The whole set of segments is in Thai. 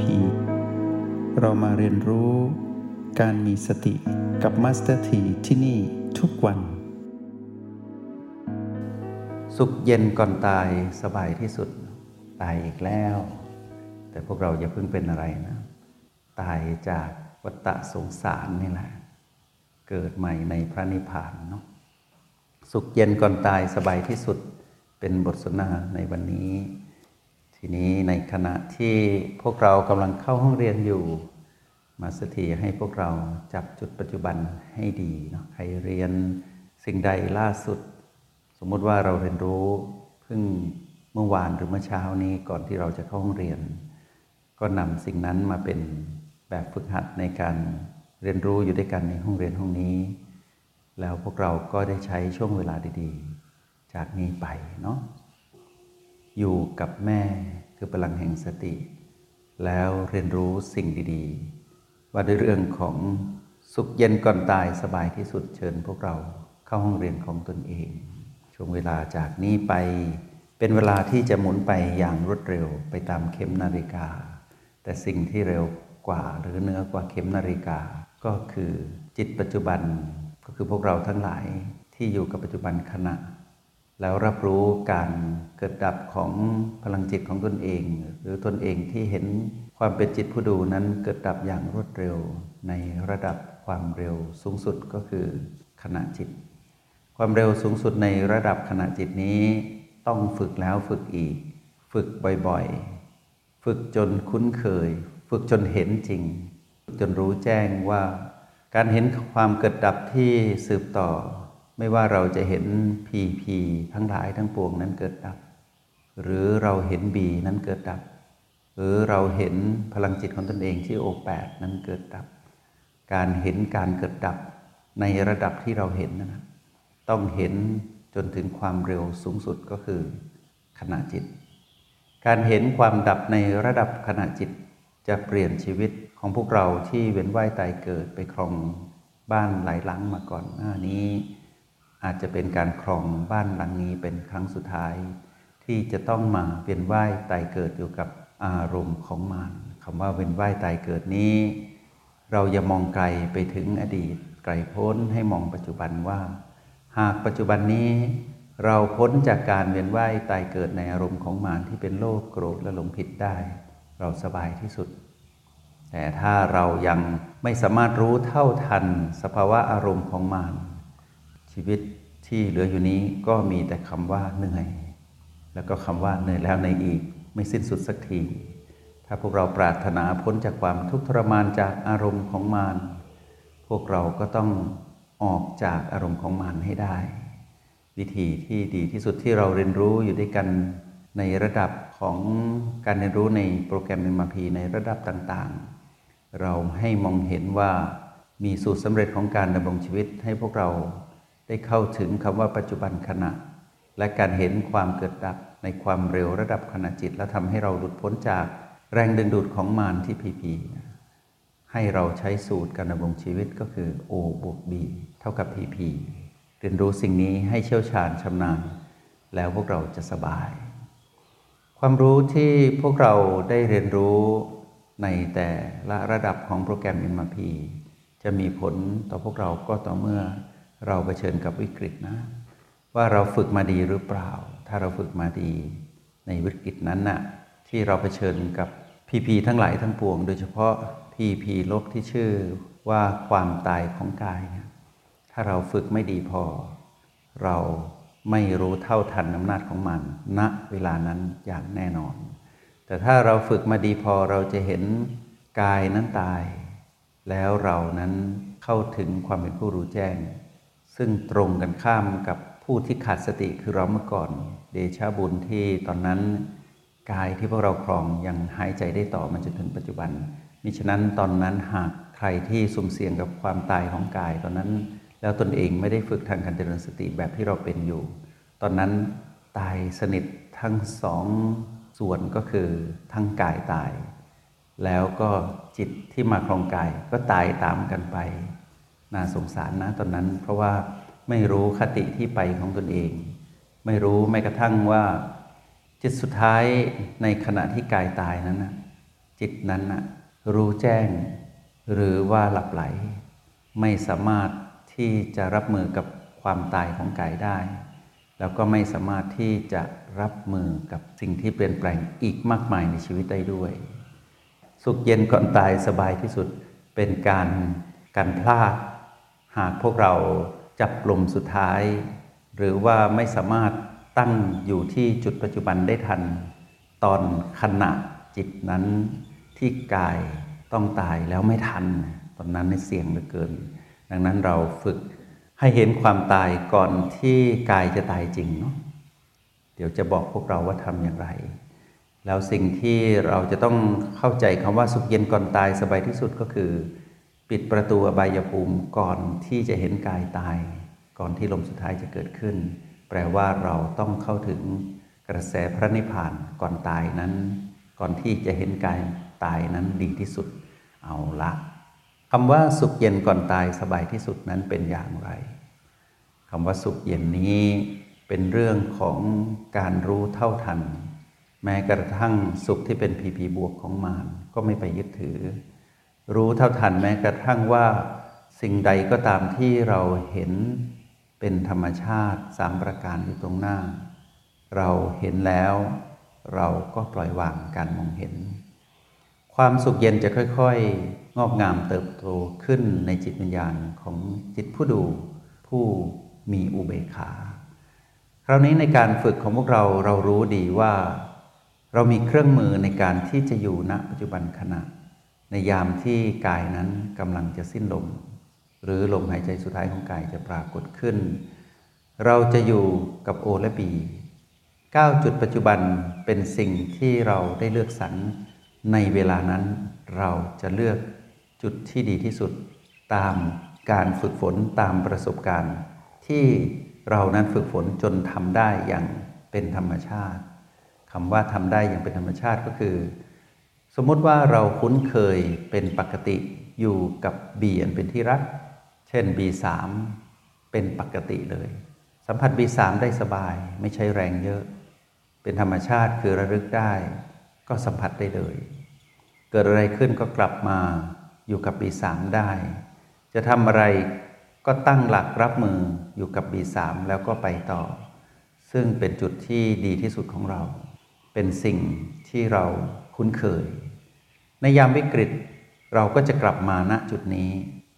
พี เรามาเรียนรู้การมีสติกับมาสเตอร์ทีที่นี่ทุกวัน สุขเย็นก่อนตายสบายที่สุด ตายอีกแล้ว แต่พวกเราอย่าเพิ่งเป็นอะไรนะ ตายจากวัฏสงสารนี่แหละ เกิดใหม่ในพระนิพพานเนาะสุขเย็นก่อนตายสบายที่สุดเป็นบทสนทนาในวันนี้ ทีนี้ในขณะที่พวกเรากำลังเข้าห้องเรียนอยู่ มาสถีให้พวกเราจับจุดปัจจุบันให้ดีเนาะใครเรียนสิ่งใดล่าสุด สมมติว่าเราเรียนรู้เพิ่งเมื่อวานหรือเมื่อเช้านี้ก่อนที่เราจะเข้าห้องเรียน ก็นำสิ่งนั้นมาเป็นแบบฝึกหัดในการเรียนรู้อยู่ด้วยกันในห้องเรียนห้องนี้ แล้วพวกเราก็ได้ใช้ช่วงเวลาดี ๆ จากนี้ไปเนาะ อยู่กับแม่คือพลังแห่งสติ แล้วเรียนรู้สิ่งดีๆ ว่าด้วยเรื่องของสุขเย็นก่อนตายสบายที่สุดเชิญพวกเราเข้าห้องเรียนของตนเอง ช่วงเวลาจากนี้ไป เป็นเวลาที่จะหมุนไปอย่างรวดเร็วไปตามเข็มนาฬิกา แต่สิ่งที่เร็วกว่าหรือเนื้อกว่าเข็มนาฬิกา ก็คือจิตปัจจุบันก็คือพวกเราทั้งหลายที่อยู่กับปัจจุบันขณะ แล้วรับรู้การเกิดดับของพลังจิตของตนเอง หรือตนเองที่เห็นความเป็นจิตผู้ดูนั้นเกิดดับอย่างรวดเร็วในระดับความเร็วสูงสุดก็คือขณะจิต ความเร็วสูงสุดในระดับขณะจิตนี้ต้องฝึกแล้วฝึกอีก ฝึกบ่อยๆ ฝึกจนคุ้นเคย ฝึกจนเห็นจริงจนรู้แจ้งว่า การเห็นความเกิดดับที่สืบต่อ ไม่ว่าเราจะเห็นพีพีทั้งหลายทั้งปวงนั้นเกิดดับ หรือเราเห็นบีนั้นเกิดดับ หรือเราเห็นพลังจิตของตนเองที่โอแปดนั้นเกิดดับ การเห็นการเกิดดับในระดับที่เราเห็นนะต้องเห็นจนถึงความเร็วสูงสุดก็คือขณะจิต การเห็นความดับในระดับขณะจิตจะเปลี่ยนชีวิตของพวกเราที่เวียนว่ายตายเกิดไปครองบ้านหลายหลังมาก่อนหน้านี้ อาจจะเป็นการครองบ้านหลังนี้เป็นครั้งสุดท้าย ที่จะต้องมาเวียนว่ายตายเกิดอยู่กับอารมณ์ของมารคำว่าเวียนว่ายตายเกิดนี้ เราอย่ามองไกลไปถึงอดีตไกลพ้นให้มองปัจจุบันว่า หากปัจจุบันนี้ เราพ้นจากการเวียนว่ายตายเกิดในอารมณ์ของมารที่เป็นโลภโกรธและหลงผิดได้ เราสบายที่สุด แต่ถ้าเรายังไม่สามารถรู้เท่าทัน สภาวะอารมณ์ของมาร ชีวิตที่เหลืออยู่นี้ก็มีแต่คำว่าเหนื่อย แล้วก็คำว่าเหนื่อยแล้วในอีกไม่สิ้นสุดสักที ถ้าพวกเราปรารถนาพ้นจากความทุกข์ทรมานจากอารมณ์ของมารพวกเราก็ต้องออกจากอารมณ์ของมารให้ได้ วิธีที่ดีที่สุดที่เราเรียนรู้อยู่ด้วยกันในระดับของการเรียนรู้ในโปรแกรม MRP ในระดับต่างๆ เราให้มองเห็นว่ามีสูตรสำเร็จของการดำรงชีวิตให้พวกเรา ได้เข้าถึงคำว่าปัจจุบันขณะ และการเห็นความเกิดดับในความเร็วระดับขณะจิต และทำให้เราหลุดพ้นจากแรงดึงดูดของมารที่พีพีให้เราใช้สูตรการดำรงชีวิตก็คือ O บวก B เท่ากับ PP เรียนรู้สิ่งนี้ให้เชี่ยวชาญชำนาญ แล้วพวกเราจะสบาย ความรู้ที่พวกเราได้เรียนรู้ในแต่ละระดับของโปรแกรม MRP จะมีผลต่อพวกเราก็ต่อเมื่อ เราเผชิญกับวิกฤตนะ ว่าเราฝึกมาดีหรือเปล่า ถ้าเราฝึกมาดีในวิกฤตนั้นนะ่ะที่เราเผชิญกับพีพีทั้งหลายทั้งปวง โดยเฉพาะพีพีโลบที่ชื่อว่าความตายของกายเนี่ยถ้าเราฝึกไม่ดีพอ เราไม่รู้เท่าทันอำนาจของมันณเวลานั้นอย่างแน่นอน แต่ถ้าเราฝึกมาดีพอเราจะเห็นกายนั้นตาย แล้วเรานั้นเข้าถึงความเป็นผู้รู้แจ้ง ซึ่งตรงกันข้ามกับผู้ที่ขาดสติคือเราเมื่อก่อน เดชาบุญที่ตอนนั้นกายที่พวกเราครองยังหายใจได้ต่อมาจนถึงปัจจุบันมิฉะนั้นตอนนั้นหากใครที่สุ่มเสี่ยงกับความตายของกายตอนนั้น แล้วตนเองไม่ได้ฝึกทางการเจริญสติแบบที่เราเป็นอยู่ ตอนนั้นตายสนิททั้งสองส่วนก็คือทั้งกายตาย แล้วก็จิตที่มาครองกายก็ตายตามกันไป น่าสงสารนะตอนนั้น เพราะว่าไม่รู้คติที่ไปของตนเอง ไม่รู้แม้กระทั่งว่าจิตสุดท้ายในขณะที่กายตายนั้นนะจิตนั้นนะรู้แจ้ง หรือว่าหลับไหล ไม่สามารถที่จะรับมือกับความตายของกายได้ แล้วก็ไม่สามารถที่จะรับมือกับสิ่งที่เปลี่ยนแปลงอีกมากมายในชีวิตได้ด้วย สุขเย็นก่อนตายสบายที่สุดเป็นการการพลาด หากพวกเราจับลมสุดท้าย หรือว่าไม่สามารถตั้งอยู่ที่จุดปัจจุบันได้ทัน ตอนขณะจิตนั้นที่กายต้องตายแล้วไม่ทัน ตอนนั้นในเสี่ยงเหลือเกิน ดังนั้นเราฝึกให้เห็นความตายก่อนที่กายจะตายจริงเนาะเดี๋ยวจะบอกพวกเราว่าทำอย่างไร แล้วสิ่งที่เราจะต้องเข้าใจคำว่าสุขเย็นก่อนตายสบายที่สุดก็คือ ปิดประตูอบายภูมิก่อนที่จะเห็นกายตาย ก่อนที่ลมสุดท้ายจะเกิดขึ้น แปลว่าเราต้องเข้าถึงกระแสพระนิพพานก่อนตายนั้น ก่อนที่จะเห็นกายตายนั้นดีที่สุดเอาละคำว่าสุขเย็นก่อนตายสบายที่สุดนั้นเป็นอย่างไรคำว่าสุขเย็นนี้เป็นเรื่องของการรู้เท่าทัน แม้กระทั่งสุขที่เป็นพีพีบวกของมารก็ไม่ไปยึดถือ รู้เท่าทันแม้กระทั่งว่า สิ่งใดก็ตามที่เราเห็นเป็นธรรมชาติสามประการอยู่ตรงหน้า เราเห็นแล้ว เราก็ปล่อยวางการมองเห็น ความสุขเย็นจะค่อยๆ งอกงามเติบโตขึ้นในจิตวิญญาณของจิตผู้ดู ผู้มีอุเบกขา คราวนี้ในการฝึกของพวกเราเรารู้ดีว่า เรามีเครื่องมือในการที่จะอยู่ณปัจจุบันขณะ ในยามที่กายนั้นกำลังจะสิ้นลม หรือลมหายใจสุดท้ายของกายจะปรากฏขึ้น เราจะอยู่กับโอและบี9จุดปัจจุบันเป็นสิ่งที่เราได้เลือกสรรในเวลานั้น เราจะเลือกจุดที่ดีที่สุดตามการฝึกฝนตามประสบการณ์ ที่เรานั้นฝึกฝนจนทำได้อย่างเป็นธรรมชาติคำว่าทำได้อย่างเป็นธรรมชาติก็คือ สมมติว่าเราคุ้นเคยเป็นปกติอยู่กับ B อันเป็นที่รัก เช่น B3 เป็นปกติเลย สัมผัส B3 ได้สบายไม่ใช้แรงเยอะ เป็นธรรมชาติคือระลึกได้ ก็สัมผัสได้เลย เกิดอะไรขึ้นก็กลับมาอยู่กับ B3 ได้ จะทำอะไรก็ตั้งหลักรับมืออยู่กับ B3 แล้วก็ไปต่อ ซึ่งเป็นจุดที่ดีที่สุดของเรา เป็นสิ่งที่เรา คุ้นเคย ในยามวิกฤตเราก็จะกลับมาณจุดนี้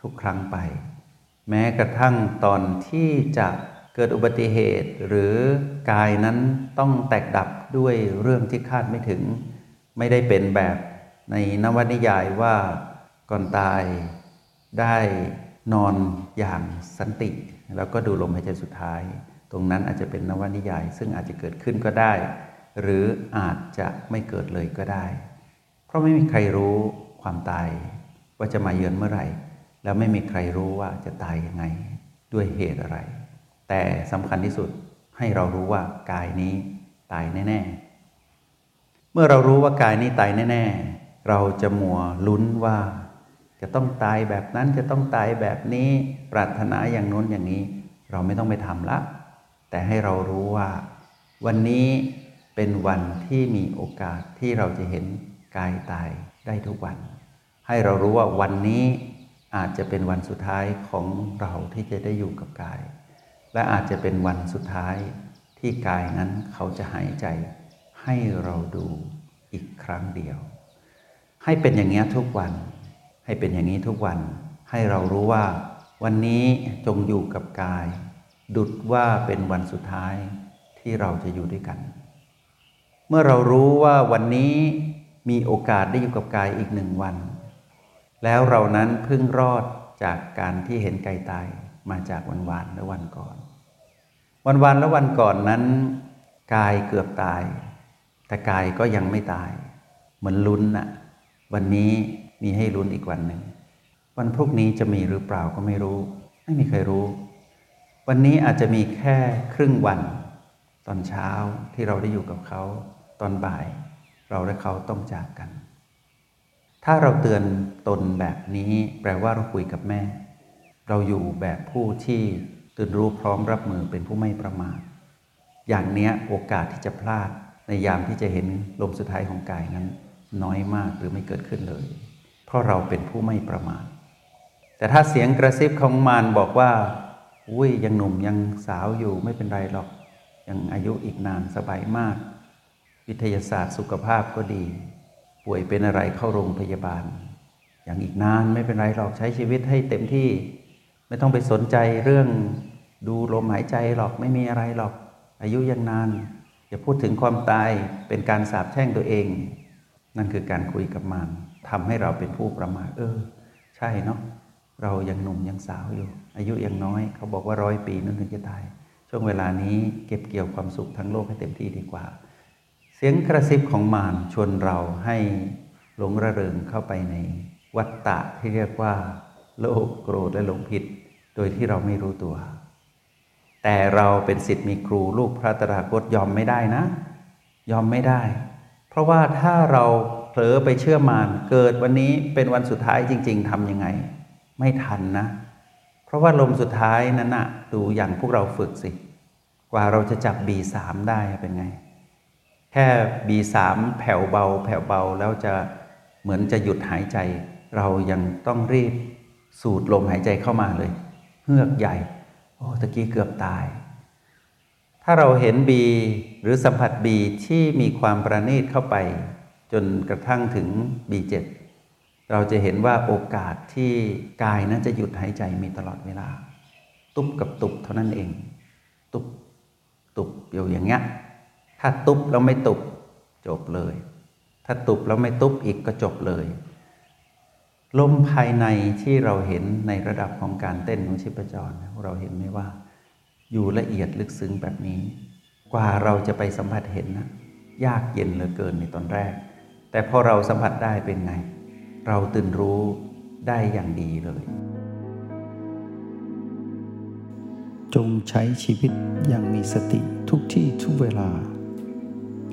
ทุกครั้งไป แม้กระทั่งตอนที่จะเกิดอุบัติเหตุ หรือกายนั้นต้องแตกดับด้วยเรื่องที่คาดไม่ถึง ไม่ได้เป็นแบบในนวนิยายว่าก่อนตายได้นอนอย่างสันติ แล้วก็ดูลมหายใจสุดท้าย ตรงนั้นอาจจะเป็นนวนิยาย ซึ่งอาจจะเกิดขึ้นก็ได้ หรืออาจจะไม่เกิดเลยก็ได้ เพราะไม่มีใครรู้ความตาย ว่าจะมาเยือนเมื่อไหร่ แล้วไม่มีใครรู้ว่าจะตายยังไง ด้วยเหตุอะไร แต่สำคัญที่สุดให้เรารู้ว่ากายนี้ตายแน่ ๆ เมื่อเรารู้ว่ากายนี้ตายแน่ ๆ เราจะมัวลุ้นว่า จะต้องตายแบบนั้นจะต้องตายแบบนี้ ปรารถนาอย่างโน้นอย่างนี้ เราไม่ต้องไปทำละ แต่ให้เรารู้ว่า วันนี้ เป็นวันที่มีโอกาสที่เราจะเห็นกายตายได้ทุกวัน ให้เรารู้ว่าวันนี้อาจจะเป็นวันสุดท้ายของเราที่จะได้อยู่กับกาย และอาจจะเป็นวันสุดท้ายที่กายนั้นเขาจะหายใจให้เราดูอีกครั้งเดียว ให้เป็นอย่างนี้ทุกวัน ให้เป็นอย่างนี้ทุกวัน ให้เรารู้ว่า วันนี้จงอยู่กับกาย ดุดว่าเป็นวันสุดท้ายที่เราจะอยู่ด้วยกัน เมื่อเรารู้ว่าวันนี้มีโอกาสได้อยู่กับกายอีกหนึ่งวัน แล้วเรานั้นเพิ่งรอดจากการที่เห็นไกายตายมาจากวันวานและวันก่อน วันวานและวันก่อนนั้น กายเกือบตาย แต่กายก็ยังไม่ตาย เหมือนลุ้นน่ะวันนี้มีให้ลุ้นอีกวันหนึ่ง วันพรุ่งนี้จะมีหรือเปล่าก็ไม่รู้ ไม่มีใครรู้ วันนี้อาจจะมีแค่ครึ่งวัน ตอนเช้าที่เราได้อยู่กับเขา ตอนบ่าย เราและเขาต้องจากกัน ถ้าเราเตือนตนแบบนี้แปลว่าเราคุยกับแม่ เราอยู่แบบผู้ที่ตื่นรู้พร้อมรับมือเป็นผู้ไม่ประมาทอย่างเนี้ยโอกาสที่จะพลาดในยามที่จะเห็นลมสุดท้ายของกายนั้น น้อยมากหรือไม่เกิดขึ้นเลย เพราะเราเป็นผู้ไม่ประมาทแต่ถ้าเสียงกระซิบของมารบอกว่าอุ้ยยังหนุ่มยังสาวอยู่ไม่เป็นไรหรอก ยังอายุอีกนานสบายมาก วิทยาศาสตร์สุขภาพก็ดี ป่วยเป็นอะไรเข้าโรงพยาบาล อย่างอีกนานไม่เป็นไรหรอกใช้ชีวิตให้เต็มที่ ไม่ต้องไปสนใจเรื่องดูลมหายใจหรอกไม่มีอะไรหรอก อายุยังนานอย่าพูดถึงความตายเป็นการสาปแช่งตัวเอง นั่นคือการคุยกับมารทำให้เราเป็นผู้ประมาทเออ ใช่เนาะเรายังหนุ่มยังสาวอยู่ อายุยังน้อย เขาบอกว่าร้อยปีนั่นถึงจะตาย ช่วงเวลานี้เก็บเกี่ยวความสุขทั้งโลกให้เต็มที่ดีกว่า เสียงกระซิบของมารชวนเราให้หลงระเริงเข้าไปในวัฏฏะที่เรียกว่า โลภโกรธและหลงผิด โดยที่เราไม่รู้ตัว แต่เราเป็นสิทธิ์มีครูลูกพระตราคตยอมไม่ได้นะ ยอมไม่ได้ เพราะว่าถ้าเราเผลอไปเชื่อมารเกิดวันนี้เป็นวันสุดท้ายจริง ๆทำยังไง ไม่ทันนะ เพราะว่าลมสุดท้ายนั้นนะดูอย่างพวกเราฝึกสิ กว่าเราจะจับ B3 ได้เป็นไง แค่ B3 แผ่วเบา แผ่วเบาแล้วจะเหมือนจะหยุดหายใจ เรายังต้องรีบสูดลมหายใจเข้ามาเลยเฮือกใหญ่ โอ้ตะกี้เกือบตาย ถ้าเราเห็น B หรือสัมผัส B ที่มีความประณีตเข้าไป จนกระทั่งถึง B7 เราจะเห็นว่าโอกาสที่กายนั้นจะหยุดหายใจมีตลอดเวลา ตุบกับตุบเท่านั้นเอง ตุบตุบอยู่อย่างเงี้ย ถ้าตุบแล้วไม่ตุบจบเลย ถ้าตุบแล้วไม่ตุบอีกก็จบเลย ลมภายในที่เราเห็นในระดับของการเต้นของชีพจร เราเห็นไหมว่า อยู่ละเอียดลึกซึ้งแบบนี้ กว่าเราจะไปสัมผัสเห็นนะยากเย็นเหลือเกินในตอนแรก แต่พอเราสัมผัสได้เป็นไง เราตื่นรู้ได้อย่างดีเลย จงใช้ชีวิตอย่างมีสติทุกที่ทุกเวลา